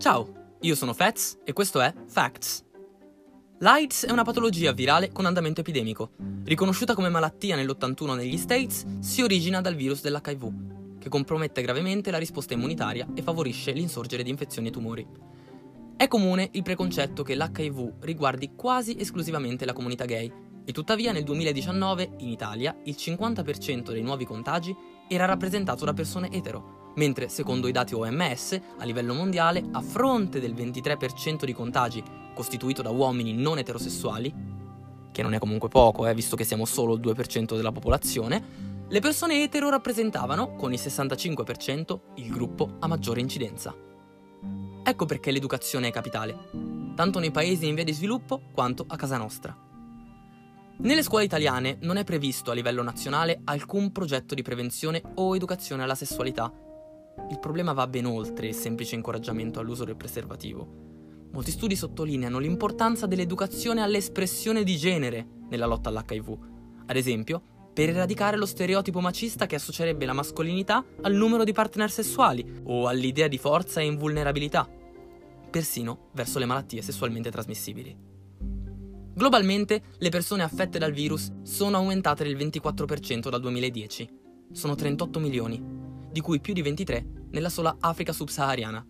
Ciao, io sono Fats e questo è Facts. L'AIDS è una patologia virale con andamento epidemico. Riconosciuta come malattia nell'81 negli States, si origina dal virus dell'HIV, che compromette gravemente la risposta immunitaria e favorisce l'insorgere di infezioni e tumori. È comune il preconcetto che l'HIV riguardi quasi esclusivamente la comunità gay, e tuttavia nel 2019 in Italia il 50% dei nuovi contagi era rappresentato da persone etero, mentre secondo i dati OMS a livello mondiale, a fronte del 23% di contagi costituito da uomini non eterosessuali, che non è comunque poco, eh, visto che siamo solo il 2% della popolazione, le persone etero rappresentavano, con il 65%, il gruppo a maggiore incidenza. Ecco perché l'educazione è capitale, tanto nei paesi in via di sviluppo quanto a casa nostra. Nelle scuole italiane non è previsto a livello nazionale alcun progetto di prevenzione o educazione alla sessualità il problema va ben oltre il semplice incoraggiamento all'uso del preservativo. Molti studi sottolineano l'importanza dell'educazione all'espressione di genere nella lotta all'HIV. Ad esempio, per eradicare lo stereotipo macista che associerebbe la mascolinità al numero di partner sessuali o all'idea di forza e invulnerabilità, persino verso le malattie sessualmente trasmissibili. Globalmente, le persone affette dal virus sono aumentate del 24% dal 2010. Sono 38 milioni, di cui più di 23 nella sola Africa subsahariana.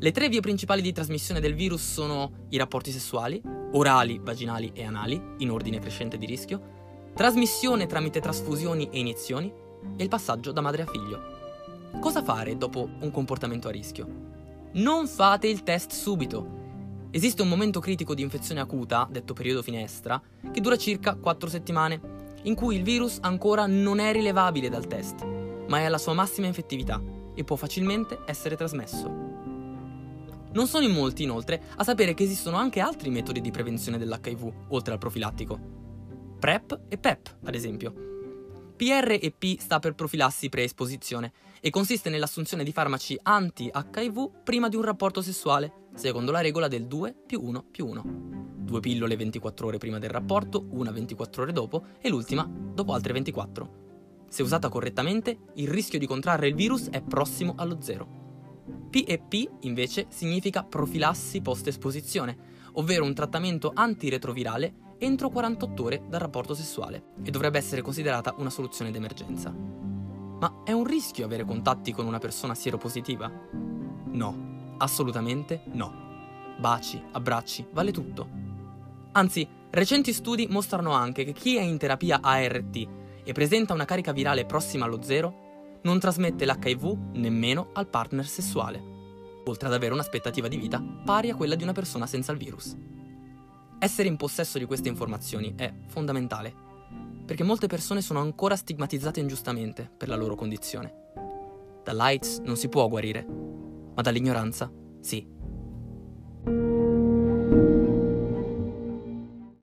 Le tre vie principali di trasmissione del virus sono i rapporti sessuali, orali, vaginali e anali, in ordine crescente di rischio, trasmissione tramite trasfusioni e iniezioni e il passaggio da madre a figlio. Cosa fare dopo un comportamento a rischio? Non fate il test subito. Esiste un momento critico di infezione acuta, detto periodo finestra, che dura circa 4 settimane, in cui il virus ancora non è rilevabile dal test ma è alla sua massima infettività e può facilmente essere trasmesso. Non sono in molti, inoltre, a sapere che esistono anche altri metodi di prevenzione dell'HIV, oltre al profilattico. PrEP e PEP, ad esempio. PR e P sta per profilassi preesposizione e consiste nell'assunzione di farmaci anti-HIV prima di un rapporto sessuale, secondo la regola del 2 più 1 più 1. Due pillole 24 ore prima del rapporto, una 24 ore dopo e l'ultima dopo altre 24. Se usata correttamente, il rischio di contrarre il virus è prossimo allo zero. PEP invece significa profilassi post-esposizione, ovvero un trattamento antiretrovirale entro 48 ore dal rapporto sessuale e dovrebbe essere considerata una soluzione d'emergenza. Ma è un rischio avere contatti con una persona sieropositiva? No, assolutamente no. Baci, abbracci, vale tutto. Anzi, recenti studi mostrano anche che chi è in terapia ART e presenta una carica virale prossima allo zero, non trasmette l'HIV nemmeno al partner sessuale, oltre ad avere un'aspettativa di vita pari a quella di una persona senza il virus. Essere in possesso di queste informazioni è fondamentale, perché molte persone sono ancora stigmatizzate ingiustamente per la loro condizione. Dall'AIDS non si può guarire, ma dall'ignoranza sì.